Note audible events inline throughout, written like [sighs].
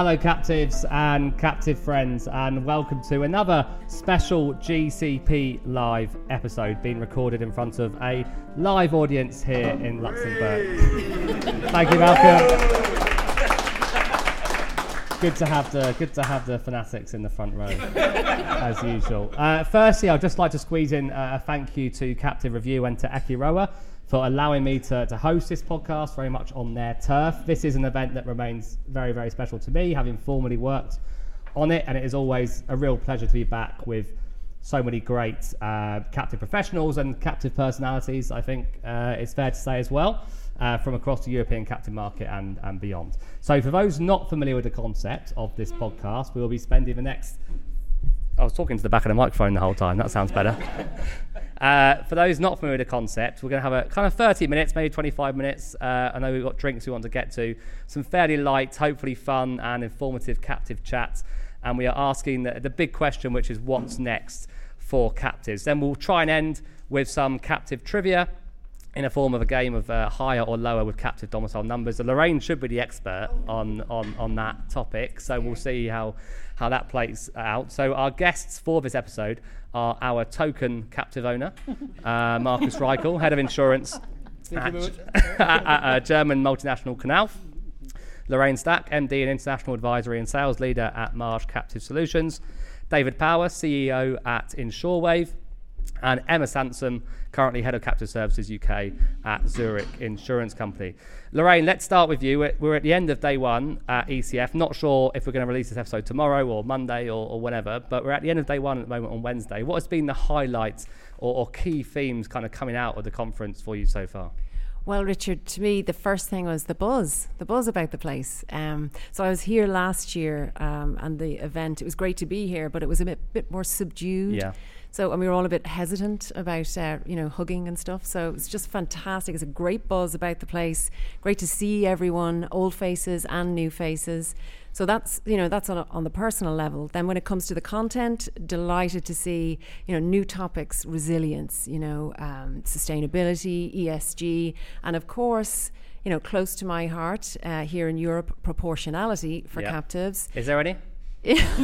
Hello, captives and captive friends, and welcome to another special GCP live episode being recorded in front of a live audience here in Luxembourg. [laughs] Thank you, Malcolm. Good to have the good to have the fanatics in the front row, [laughs] as usual. Uh, firstly, I'd just like to squeeze in uh, a thank you to Captive Review and to Ekiroa for allowing me to, to host this podcast very much on their turf. This is an event that remains very, very special to me, having formerly worked on it, and it is always a real pleasure to be back with so many great uh, captive professionals and captive personalities, I think uh, it's fair to say as well, uh, from across the European captive market and, and beyond. So, for those not familiar with the concept of this podcast, we will be spending the next I was talking to the back of the microphone the whole time. That sounds better. [laughs] uh, for those not familiar with the concept, we're going to have a kind of 30 minutes, maybe 25 minutes. Uh, I know we've got drinks we want to get to. Some fairly light, hopefully fun and informative captive chats. And we are asking the, the big question, which is what's next for captives. Then we'll try and end with some captive trivia in a form of a game of uh, higher or lower with captive domicile numbers. Lorraine should be the expert on, on, on that topic, so we'll see how how that plays out. So our guests for this episode are our token captive owner, [laughs] uh, Markus Reichel, head of insurance [laughs] at, at, a German multinational Knauf. Lorraine Stack, MD and International Advisory and Sales Leader at Marsh Captive Solutions. David Power, CEO at Insurwave and Emma Sansom, currently head of captive services UK at Zurich Insurance Company. Lorraine, let's start with you. We're at the end of day one at ECF. Not sure if we're going to release this episode tomorrow or Monday or, or whenever, but we're at the end of day one at the moment on Wednesday. What has been the highlights or, or key themes kind of coming out of the conference for you so far? Well, Richard, to me, the first thing was the buzz, the buzz about the place. Um, so I was here last year um, and the event, it was great to be here, but it was a bit, bit more subdued. Yeah. So, and we were all a bit hesitant about, uh, you know, hugging and stuff. So it's just fantastic. It's a great buzz about the place. Great to see everyone, old faces and new faces. So that's you know that's on, a, on the personal level. Then when it comes to the content, delighted to see you know new topics, resilience, you know, um, sustainability, ESG, and of course you know close to my heart uh, here in Europe, proportionality for yep. captives. Is there any? [laughs]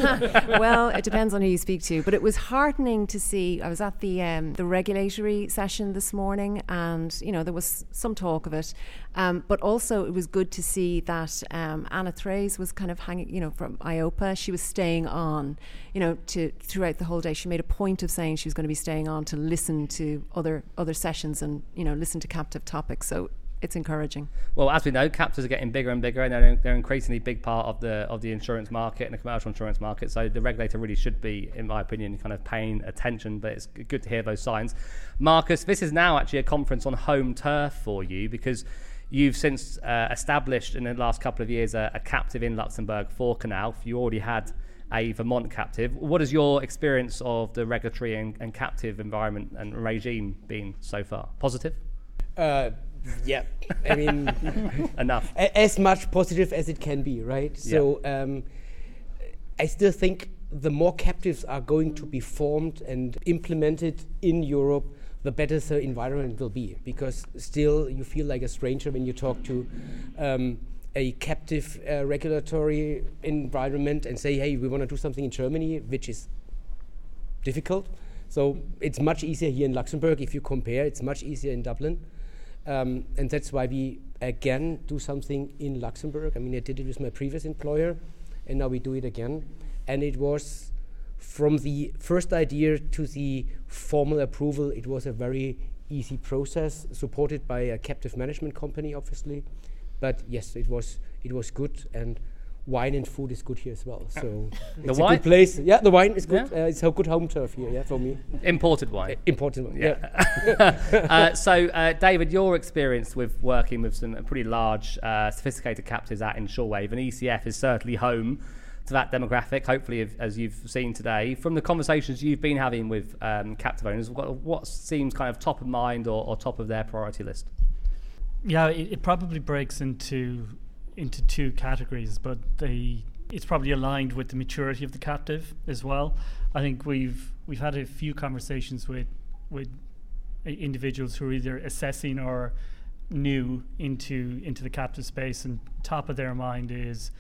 well, it depends on who you speak to, but it was heartening to see. I was at the um, the regulatory session this morning, and you know there was some talk of it, um, but also it was good to see that um, Anna Thrace was kind of hanging, you know, from EIOPA. She was staying on, you know, to throughout the whole day. She made a point of saying she was going to be staying on to listen to other other sessions and you know listen to captive topics. So it's encouraging. Well, as we know, captives are getting bigger and bigger, and they're, they're increasingly big part of the of the insurance market and the commercial insurance market. So the regulator really should be, in my opinion, kind of paying attention. But it's good to hear those signs. Markus, this is now actually a conference on home turf for you because you've since uh, established in the last couple of years a, a captive in Luxembourg for Knauf. You already had a Vermont captive. What has your experience of the regulatory and, and captive environment and regime been so far? Positive? Uh, yeah, I mean, [laughs] enough. As much positive as it can be, right? So um, I still think the more captives are going to be formed and implemented in Europe, the better the environment will be. Because still, you feel like a stranger when you talk to. Um, a captive uh, regulatory environment and say, hey, we want to do something in Germany, which is difficult. So it's much easier here in Luxembourg if you compare, it's much easier in Dublin. Um, and that's why we again do something in Luxembourg. I mean, I did it with my previous employer, and now we do it again. And it was from the first idea to the formal approval, it was a very easy process, supported by a captive management company, obviously. But yes, it was it was good and wine and food is good here as well. So the it's wine? a good place. Yeah, the wine is good. Yeah. Uh, it's a good home turf here. Yeah, for me. Imported wine. Uh, imported wine. Yeah. [laughs] uh, so, uh, David, your experience with working with some pretty large, uh, sophisticated captives at Insurwave and ECF is certainly home to that demographic. Hopefully, if, as you've seen today, from the conversations you've been having with um, captive owners, what, what, seems kind of top of mind or, or top of their priority list? Yeah, it, it probably breaks into into two categories, but they it's probably aligned with the maturity of the captive as well. I think we've we've had a few conversations with with individuals who are either assessing or new into into the captive space, and top of their mind is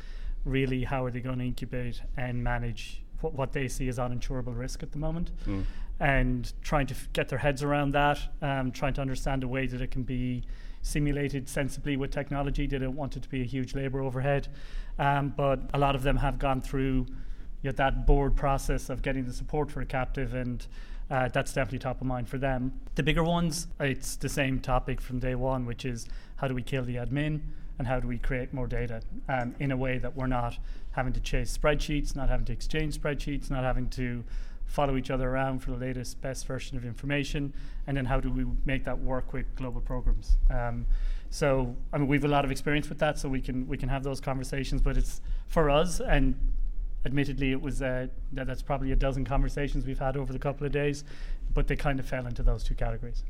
really how are they going to incubate and manage what, what they see as uninsurable risk at the moment, mm. and trying to f- get their heads around that, um, trying to understand a way that it can be simulated sensibly with technology. They don't want it to be a huge labour overhead, um, but a lot of them have gone through you know, that board process of getting the support for a captive and. Uh, that's definitely top of mind for them. The bigger ones, it's the same topic from day one, which is how do we kill the admin and how do we create more data um, in a way that we're not having to chase spreadsheets, not having to exchange spreadsheets, not having to follow each other around for the latest, best version of information, and then how do we make that work with global programs? Um, so, I mean, we've a lot of experience with that, so we can we can have those conversations. But it's for us, and admittedly, it was uh, that, that's probably a dozen conversations we've had over the couple of days, but they kind of fell into those two categories.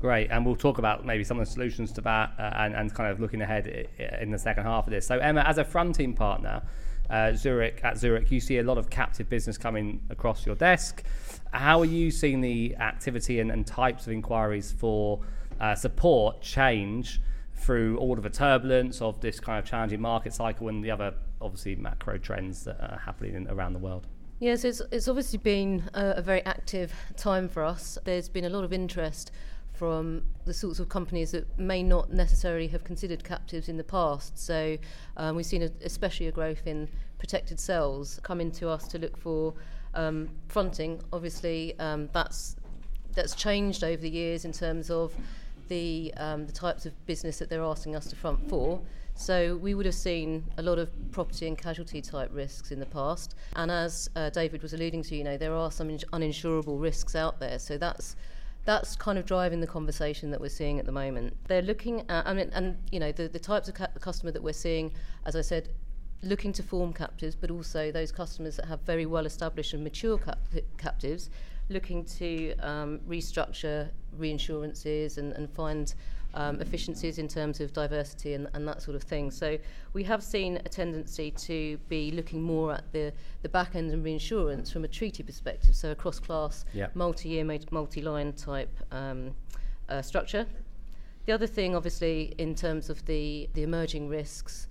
Great, and we'll talk about maybe some of the solutions to that uh, and, and kind of looking ahead in the second half of this. So, Emma, as a front fronting partner, uh, Zurich at Zurich, you see a lot of captive business coming across your desk. How are you seeing the activity and, and types of inquiries for uh, support change through all of the turbulence of this kind of challenging market cycle and the other obviously macro trends that are happening around the world? Yes, it's, it's obviously been a, a very active time for us. There's been a lot of interest from the sorts of companies that may not necessarily have considered captives in the past. So um, we've seen a, especially a growth in protected cells coming to us to look for um, fronting. Obviously, um, that's that's changed over the years in terms of the um, the types of business that they're asking us to front for. So we would have seen a lot of property and casualty type risks in the past. And as uh, David was alluding to, you know, there are some uninsurable risks out there. So that's that's kind of driving the conversation that we're seeing at the moment. They're looking at, I mean, and you know, the, the types of ca- customer that we're seeing, as I said, looking to form captives, but also those customers that have very well established and mature cap- captives, looking to um, restructure reinsurances and, and find um, efficiencies in terms of diversity and, and, that sort of thing. So we have seen a tendency to be looking more at the, the back end and reinsurance from a treaty perspective, so a cross class, yep. multi year, multi line type um, uh, structure. The other thing, obviously, in terms of the, the emerging risks,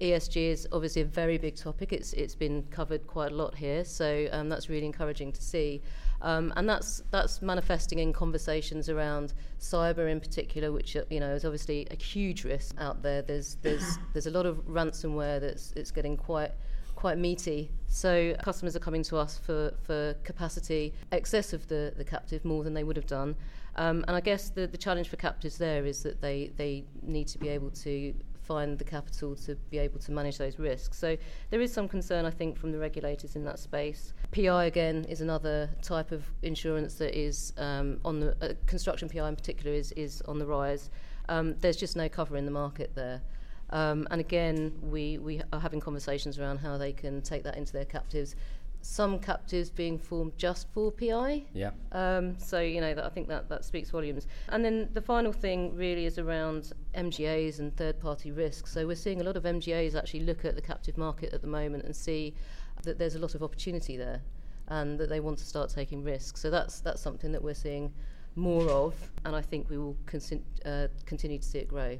ESG is obviously a very big topic. It's it's been covered quite a lot here, so um, that's really encouraging to see. Um, and that's that's manifesting in conversations around cyber in particular, which you know is obviously a huge risk out there. There's there's [coughs] there's a lot of ransomware that's it's getting quite quite meaty. So customers are coming to us for, for capacity excess of the, the captive more than they would have done. Um, and I guess the, the challenge for captives there is that they, they need to be able to find the capital to be able to manage those risks. So there is some concern, I think, from the regulators in that space. PI again is another type of insurance that is um, on the uh, construction PI in particular is is on the rise. Um, there's just no cover in the market there. Um, and again, we, we are having conversations around how they can take that into their captives some captives being formed just for PI. Yeah. Um, so you know that I think that that speaks volumes. And then the final thing really is around MGAs and third-party risks. So we're seeing a lot of MGAs actually look at the captive market at the moment and see that there's a lot of opportunity there, and that they want to start taking risks. So that's that's something that we're seeing more of, and I think we will con- uh, continue to see it grow.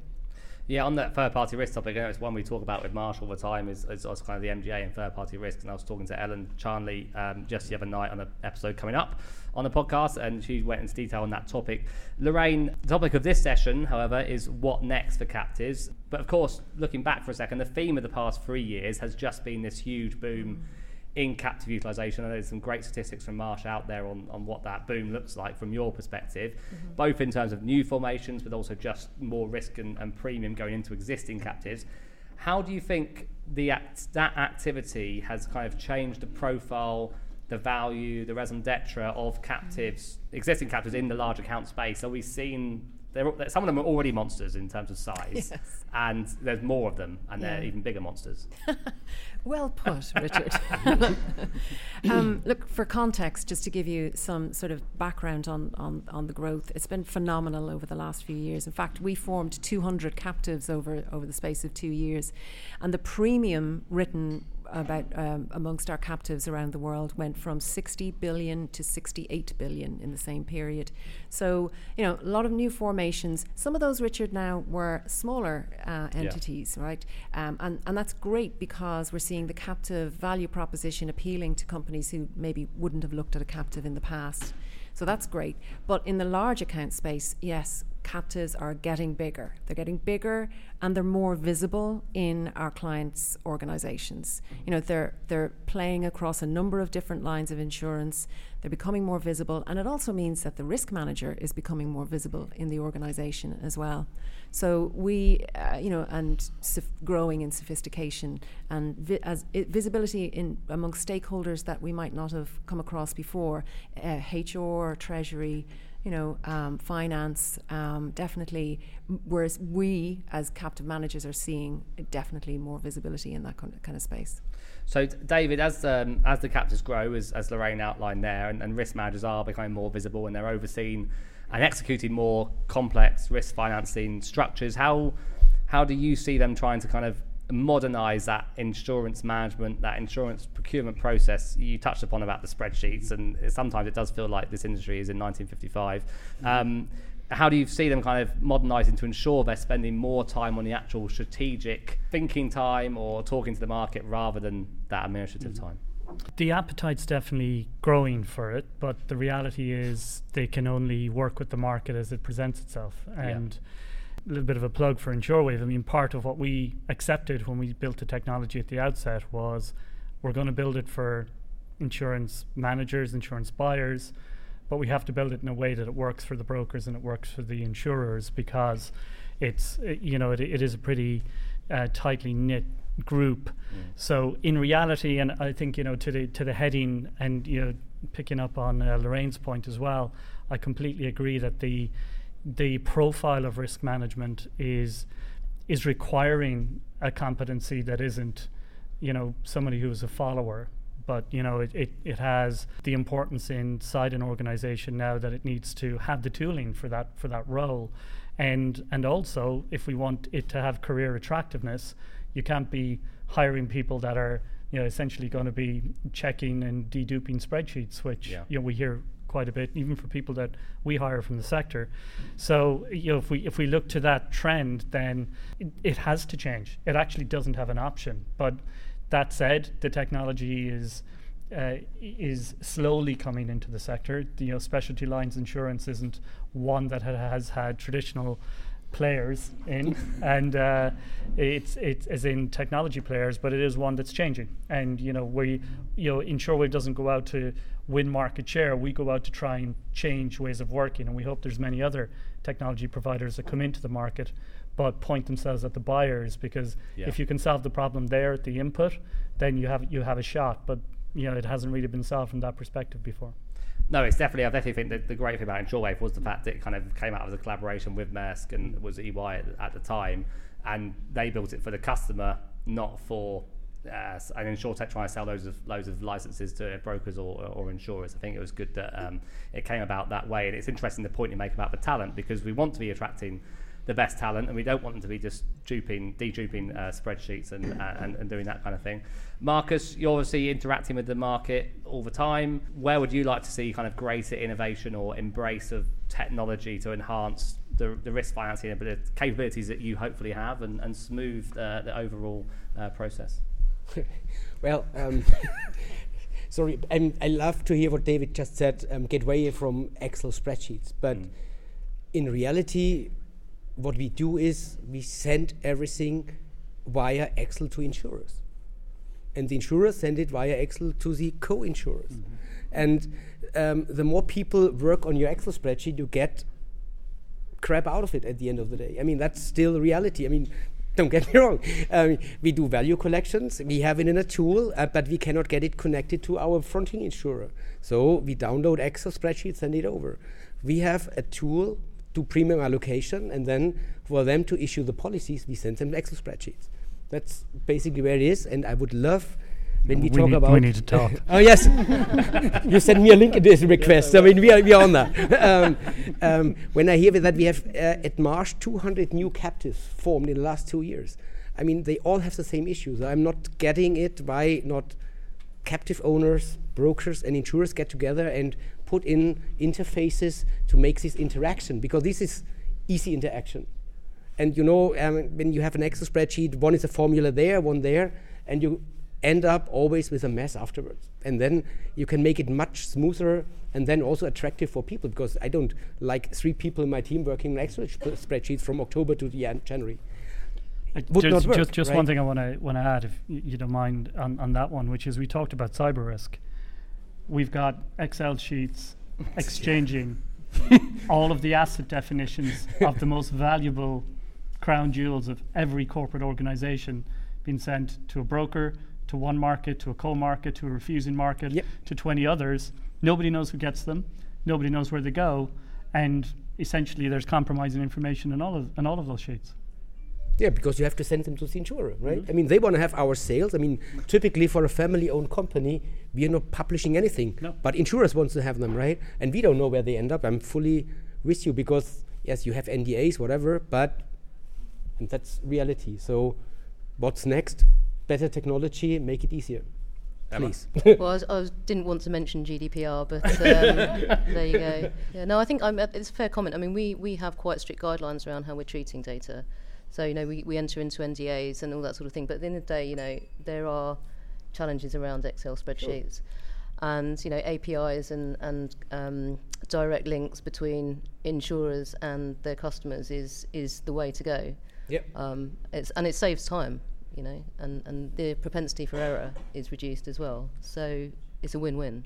Yeah, on that third party risk topic, it's one we talk about with Marsh all the time is, is, kind of the MGA and third party risk. And I was talking to Ellen Charnley um, just the other night on an episode coming up on the podcast, and she went into detail on that topic. Lorraine, the topic of this session, however, is what next for captives. But of course, looking back for a second, the theme of the past three years has just been this huge boom. Mm in captive utilisation. And there's some great statistics from Marsh out there on, on what that boom looks like from your perspective, mm-hmm. both in terms of new formations, but also just more risk and, and premium going into existing captives. How do you think the act, that activity has kind of changed the profile, the value, the raison d'etre of captives, mm-hmm. existing captives in the large account space? Are we seeing they're, some of them are already monsters in terms of size, yes. and there's more of them, and yeah. they're even bigger monsters. [laughs] well put, Richard. [laughs] um, look, for context, just to give you some sort of background on, on, on the growth, it's been phenomenal over the last few years. In fact, we formed 200 captives over, over the space of two years, and the premium written about um, amongst our captives around the world went from 60 billion to 68 billion in the same period. So, you know, a lot of new formations. Some of those, Richard, now were smaller uh, entities, yeah. right? Um, and, and that's great because we're seeing the captive value proposition appealing to companies who maybe wouldn't have looked at a captive in the past. So that's great. But in the large account space, yes, captives are getting bigger. They're getting bigger and they're more visible in our clients' organizations. You know, they're they're playing across a number of different lines of insurance. They're becoming more visible and it also means that the risk manager is becoming more visible in the organization as well. So we, uh, you know, and growing in sophistication and vi- as visibility in amongst stakeholders that we might not have come across before, uh, HR, Treasury, you know, um, finance, um, definitely. Whereas we, as captive managers, are seeing definitely more visibility in that kind of space. So, David, as um, as the captives grow, as, as Lorraine outlined there, and, and risk managers are becoming more visible and they're overseen and executing more complex risk financing structures. How how do you see them trying to kind of modernize that insurance management, that insurance procurement process? You touched upon about the spreadsheets, and sometimes it does feel like this industry is in 1955. Um, how do you see them kind of modernizing to ensure they're spending more time on the actual strategic thinking time or talking to the market rather than that administrative mm-hmm. time? The appetite's definitely growing for it, but the reality is they can only work with the market as it presents itself. And yeah. a little bit of a plug for Insurwave. I mean, part of what we accepted when we built the technology at the outset was we're going to build it for insurance managers, insurance buyers, but we have to build it in a way that it works for the brokers and it works for the insurers because it's, you know, it, it is a pretty uh, tightly knit group. Mm. So in reality, and I think you know to the to the heading, and you know picking up on uh, Lorraine's point as well, I completely agree that the the profile of risk management is is requiring a competency that isn't, you know, somebody who is a follower. But you know, it, it, it has the importance inside an organization now that it needs to have the tooling for that for that role. And and also if we want it to have career attractiveness, you can't be hiring people that are you know essentially going to be checking and deduping spreadsheets, which yeah. you know we hear quite a bit, even for people that we hire from the sector. So you know if we if we look to that trend, then it, it has to change. It actually doesn't have an option. But that said, the technology is. Uh, is slowly coming into the sector. You know, specialty lines insurance isn't one that has had traditional players in, [laughs] and uh, it's it's as in technology players, but it is one that's changing. And you know, we you know, Insurwave doesn't go out to win market share. We go out to try and change ways of working, and we hope there's many other technology providers that come into the market, but point themselves at the buyers because yeah. if you can solve the problem there at the input, then you have you have a shot. But you know, it hasn't really been solved from that perspective before. No, it's definitely. I definitely think that the great thing about Insurwave was the fact that it kind of came out as a collaboration with Maersk and was EY at, at the time, and they built it for the customer, not for uh, an insurtech trying to sell loads of loads of licenses to brokers or, or insurers. I think it was good that um, it came about that way, and it's interesting the point you make about the talent because we want to be attracting the best talent, and we don't want them to be just duping, deduping uh, spreadsheets and, and, and doing that kind of thing. Markus, you're obviously interacting with the market all the time. Where would you like to see kind of greater innovation or embrace of technology to enhance the, the risk financing but the capabilities that you hopefully have and, and smooth uh, the overall uh, process? [laughs] well, um, [laughs] sorry, and I love to hear what David just said. Um, get away from Excel spreadsheets, but mm. in reality, what we do is we send everything via Excel to insurers. And the insurers send it via Excel to the co insurers. Mm-hmm. And um, the more people work on your Excel spreadsheet, you get crap out of it at the end of the day. I mean, that's still reality. I mean, don't get [laughs] me wrong. Um, we do value collections. We have it in a tool, uh, but we cannot get it connected to our fronting insurer. So we download Excel spreadsheets, send it over. We have a tool do premium allocation, and then for them to issue the policies, we send them Excel spreadsheets. That's basically where it is, and I would love when we, we talk need, about. We need to talk. [laughs] oh yes, [laughs] you sent me a link in this request. Yes, I mean, we are, we are on that. [laughs] Um, um, when I hear that we have uh, at Marsh 200 new captives formed in the last two years, I mean, they all have the same issues. I'm not getting it why not captive owners, brokers, and insurers get together and put in interfaces to make this interaction because this is easy interaction. And you know, um, when you have an Excel spreadsheet, one is a formula there, one there, and you end up always with a mess afterwards. And then you can make it much smoother and then also attractive for people because I don't like three people in my team working on Excel spreadsheets from October to the end January. Uh, just, work, just, just right? one thing I want to want to add, if you don't mind, on, on that one, which is we talked about cyber risk. We've got Excel sheets [laughs] exchanging all of the asset definitions of the most valuable crown jewels of every corporate organization being sent to a broker, to one market, to a co market, to a refusing market, yep. to 20 others. Nobody knows who gets them, nobody knows where they go, and essentially there's compromising information in all of, in all of those sheets. Yeah, because you have to send them to the insurer, right? Mm-hmm. I mean, they want to have our sales. I mean, typically for a family-owned company, we are not publishing anything, no. but insurers wants to have them, right? And we don't know where they end up. I'm fully with you because yes, you have NDAs, whatever, but and that's reality. So, what's next? Better technology, make it easier. Please. [laughs] well, I, was, I was, didn't want to mention GDPR, but um, [laughs] there you go. Yeah, no, I think I'm, it's a fair comment. I mean, we, we have quite strict guidelines around how we're treating data. So, you know, we, we enter into NDAs and all that sort of thing. But at the end of the day, you know, there are challenges around Excel spreadsheets. Sure. And, you know, APIs and, and um, direct links between insurers and their customers is, is the way to go. Yep. Um, it's, and it saves time, you know, and, and the propensity for error is reduced as well. So it's a win-win.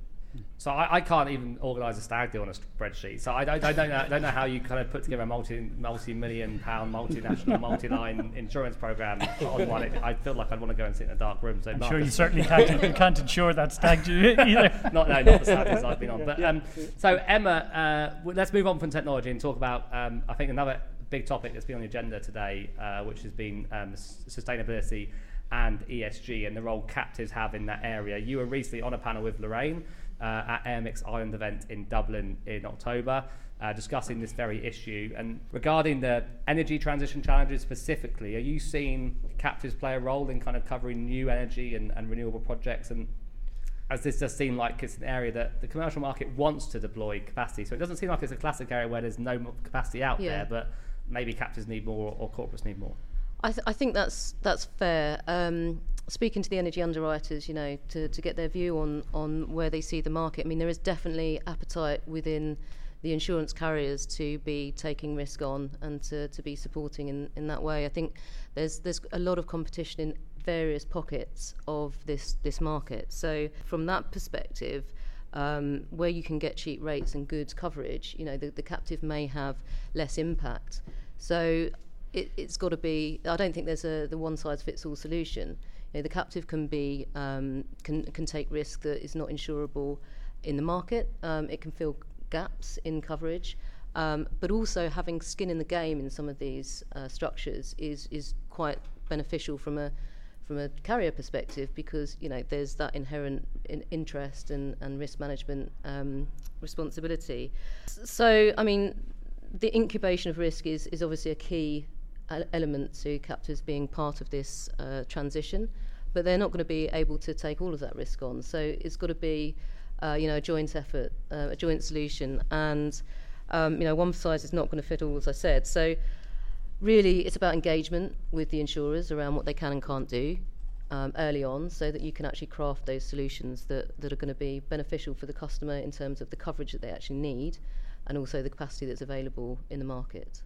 So I, I, can't even organise a stag deal on a spreadsheet. So I, I, I, don't, know, I don't know how you kind of put together a multi multi million pound multinational [laughs] multi line insurance program on one. It, I feel like I'd want to go and sit in a dark room. So I'm sure you certainly can't, you can't insure that stag do either. [laughs] not no, not the stag deals I've been on. But um, so Emma, uh, let's move on from technology and talk about um, I think another big topic that's been on the agenda today, uh, which has been um, sustainability and ESG and the role captives have in that area. You were recently on a panel with Lorraine uh, at AMX Ireland event in Dublin in October, uh, discussing this very issue. And regarding the energy transition challenges specifically, are you seeing captives play a role in kind of covering new energy and, and renewable projects? And as this does seem like it's an area that the commercial market wants to deploy capacity, so it doesn't seem like it's a classic area where there's no capacity out yeah. there, but maybe captives need more or corporates need more. I, th- I think that's that's fair. Um, speaking to the energy underwriters, you know, to, to get their view on on where they see the market. I mean, there is definitely appetite within the insurance carriers to be taking risk on and to, to be supporting in, in that way. I think there's there's a lot of competition in various pockets of this this market. So from that perspective. Um, where you can get cheap rates and good coverage, you know, the, the captive may have less impact. So it, has got to be. I don't think there's a the one size fits all solution. You know, the captive can be um, can can take risk that is not insurable in the market. Um, it can fill gaps in coverage, um, but also having skin in the game in some of these uh, structures is is quite beneficial from a from a carrier perspective because you know there's that inherent in interest and, and risk management um, responsibility. So I mean, the incubation of risk is is obviously a key element to captives being part of this uh, transition, but they're not going to be able to take all of that risk on. So it's got to be, uh, you know, a joint effort, uh, a joint solution, and um, you know, one size is not going to fit all, as I said. So really, it's about engagement with the insurers around what they can and can't do. Um, early on, so that you can actually craft those solutions that, that are going to be beneficial for the customer in terms of the coverage that they actually need and also the capacity that's available in the market.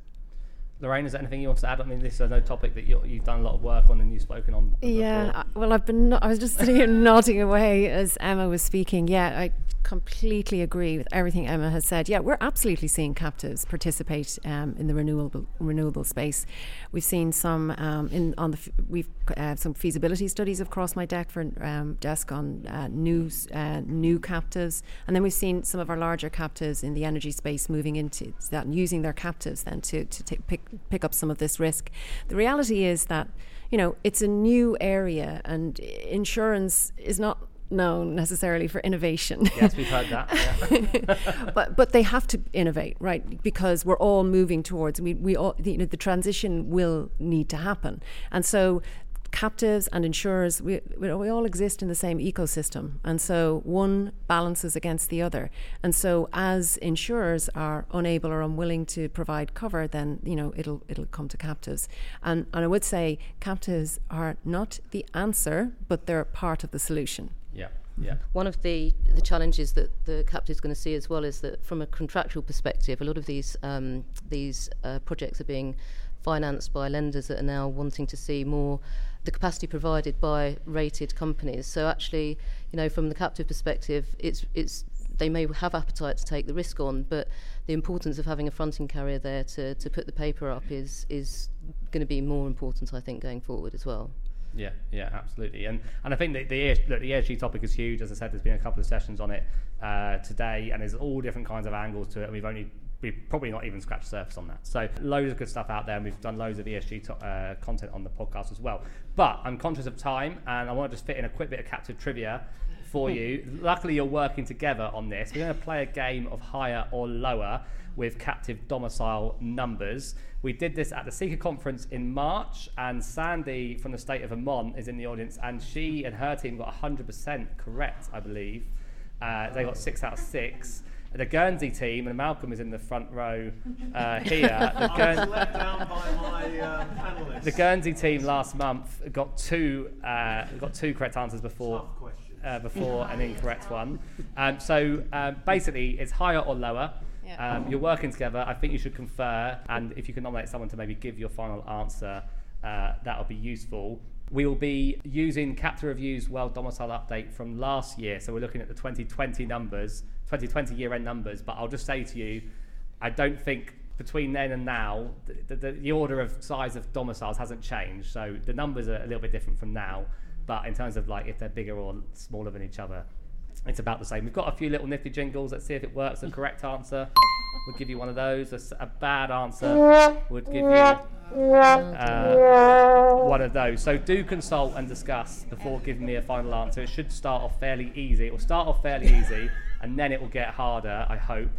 Lorraine, is there anything you want to add? I mean, this is a topic that you have done a lot of work on and you've spoken on. Yeah, before. well, I've been. I was just [laughs] sitting here nodding away as Emma was speaking. Yeah, I completely agree with everything Emma has said. Yeah, we're absolutely seeing captives participate um, in the renewable renewable space. We've seen some um, in on the we've uh, some feasibility studies have crossed my deck for um, desk on uh, new uh, new captives, and then we've seen some of our larger captives in the energy space moving into that and using their captives then to to take, pick pick up some of this risk. The reality is that you know it's a new area and insurance is not known necessarily for innovation. Yes, we've heard that. Yeah. [laughs] but but they have to innovate, right? Because we're all moving towards we we all you know the transition will need to happen, and so captives and insurers, we, we all exist in the same ecosystem. And so one balances against the other. And so as insurers are unable or unwilling to provide cover, then, you know, it'll, it'll come to captives. And, and I would say captives are not the answer, but they're part of the solution. Yeah. Yeah. One of the, the challenges that the captive is going to see as well is that from a contractual perspective, a lot of these um, these uh, projects are being financed by lenders that are now wanting to see more the capacity provided by rated companies. So actually, you know, from the captive perspective, it's it's they may have appetite to take the risk on, but the importance of having a fronting carrier there to, to put the paper up is is going to be more important, I think, going forward as well. Yeah, yeah, absolutely. And and I think that the look, the ESG topic is huge. As I said, there's been a couple of sessions on it uh, today, and there's all different kinds of angles to it. And we've only we've probably not even scratched the surface on that. So loads of good stuff out there, and we've done loads of ESG to, uh, content on the podcast as well. But I'm conscious of time, and I want to just fit in a quick bit of captive trivia for you. [laughs] Luckily, you're working together on this. We're going to play a game of higher or lower with captive domicile numbers. We did this at the CICA conference in March, and Sandy from the state of Vermont is in the audience, and she and her team got 100% correct, I believe. Uh, they got six out of six the Guernsey team, and Malcolm is in the front row uh, [laughs] here. The, Guern- my, uh, the, Guernsey team last month got two uh, got two correct answers before uh, before an incorrect one. Um, so um, basically, it's higher or lower. Um, you're working together. I think you should confer, and if you can nominate someone to maybe give your final answer, uh, that will be useful. We will be using Captive Review's World Domicile Update from last year. So we're looking at the 2020 numbers 2020 year end numbers, but I'll just say to you, I don't think between then and now, the, the, the, order of size of domiciles hasn't changed. So the numbers are a little bit different from now, but in terms of like if they're bigger or smaller than each other, it's about the same. We've got a few little nifty jingles. Let's see if it works. The correct answer would give you one of those. A, a bad answer would give you uh, one of those. So do consult and discuss before giving me a final answer. It should start off fairly easy. It will start off fairly easy and then it will get harder, I hope.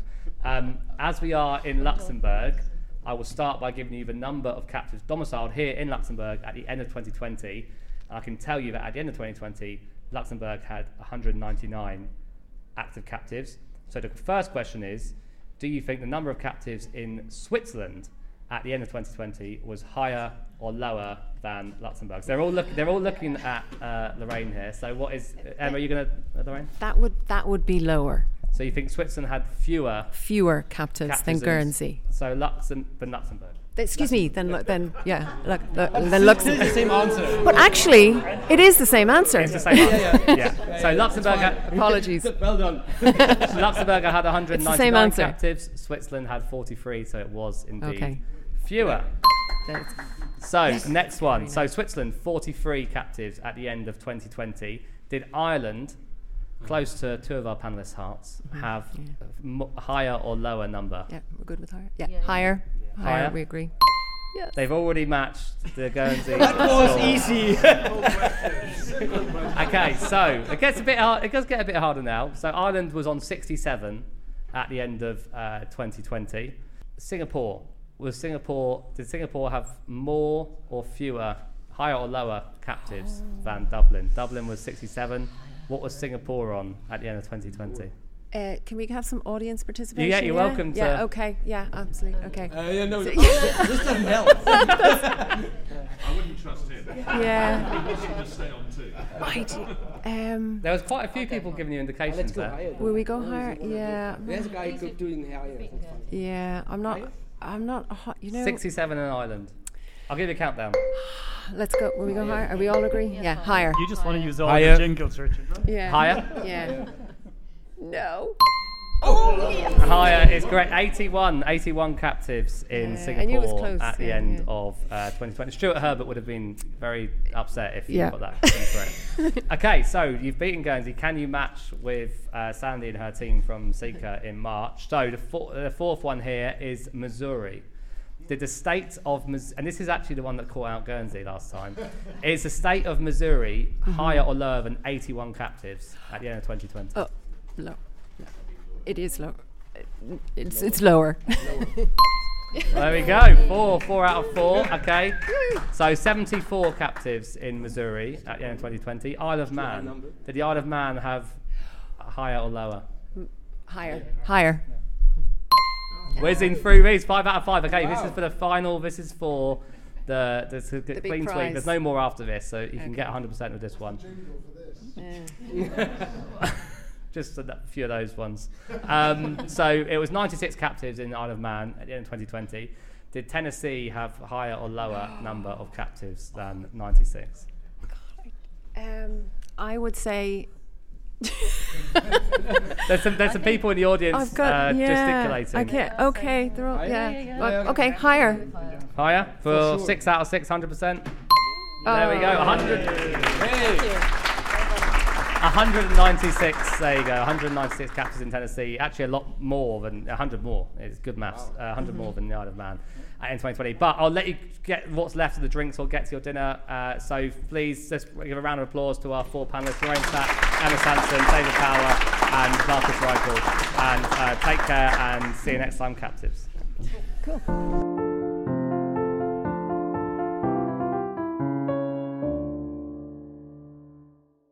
Um, as we are in Luxembourg, I will start by giving you the number of captives domiciled here in Luxembourg at the end of 2020. I can tell you that at the end of 2020, Luxembourg had 199 active captives. So the first question is Do you think the number of captives in Switzerland at the end of 2020 was higher or lower than Luxembourg. So they're all look, they're all looking at uh, Lorraine here. So what is Emma? Are you going to uh, Lorraine? That would that would be lower. So you think Switzerland had fewer fewer captives, captives than Guernsey? So Luxem- than Luxembourg. Excuse me, then then yeah, look, look, then Luxembourg. the same answer. But actually, it is the same answer. It's the same answer. yeah, yeah. yeah. So Luxembourg. Had, Apologies. [laughs] well done. [laughs] so Luxembourg had 199 captives. Switzerland had 43, so it was indeed okay. fewer. So, next one. So, Switzerland, 43 captives at the end of 2020. Did Ireland, close to two of our panelists' hearts, have yeah. higher or lower number? Yeah, we're good with higher. Yeah, yeah. Higher. Yeah. higher. Higher, we agree. Yes. They've already matched the Guernsey. [laughs] that was easy. [laughs] okay, so it gets a bit hard. It does get a bit harder now. So Ireland was on 67 at the end of uh, 2020. Singapore was Singapore, did Singapore have more or fewer, higher or lower captives oh. than Dublin? Dublin was 67. What was Singapore on at the end of 2020? Uh, can we have some audience participation? Yeah, you're yeah? welcome yeah, to. okay. Yeah, absolutely. Okay. Uh, yeah, no, so, [laughs] this doesn't help. [laughs] I wouldn't trust him. Yeah. he should just stay on too. I do. Um, there was quite a few okay. people giving you indications let's go there. Higher, Will we go higher? Yeah. There's a guy doing higher. Yeah, I'm not. Higher? I'm not, hot. you know. 67 in Ireland. I'll give you a countdown. [sighs] Let's go. Will we go higher? Are we all agree? Yeah, higher. You just want to use all higher. the jingles, Richard, right? Yeah. Higher? Yeah. [laughs] no. Oh, yes. Higher is correct. 81, 81 captives in yeah, Singapore close, at the yeah, end yeah. of uh, 2020. Stuart Herbert would have been very upset if you got that incorrect. [laughs] okay, so you've beaten Guernsey. Can you match with uh, Sandy and her team from CICA in March? So the, for- the fourth one here is Missouri. did the state of Mis- and this is actually the one that caught out Guernsey last time. [laughs] is the state of Missouri higher or lower than 81 captives at the end of 2020? Oh, low. It is low. It's it's lower. There we go. Four, four out of four. Okay. So 74 captives in Missouri at the end of 2020. Isle of Man. Did the Isle of Man have higher or lower? Higher. Higher. Whizzing through these. Five out of five. Okay, this is for the final. This is for the, the, the, big clean sweep. There's no more after this, so you can get 100% with this one. [laughs] [laughs] Just a few of those ones. Um, [laughs] so it was 96 captives in the Isle of Man at the end of 2020. Did Tennessee have higher or lower [gasps] number of captives than 96? Um, I would say [laughs] There's some, there's some [laughs] people in the audience I've got uh, yeah. gesticulating. Okay, okay, they're all, yeah. yeah, yeah. Well, okay, higher. Higher for six out of six, 100%. There we go, 100. 196. There you go. 196 captures in Tennessee. Actually, a lot more than 100 more. It's good maths. Uh, 100 more than the Isle of Man uh, in 2020. But I'll let you get what's left of the drinks or get to your dinner. Uh, so please just give a round of applause to our four panelists: Lorraine Stack, Emma Sansom, David Power, and Markus Reichel. And uh, take care and see you next time, captives. Cool.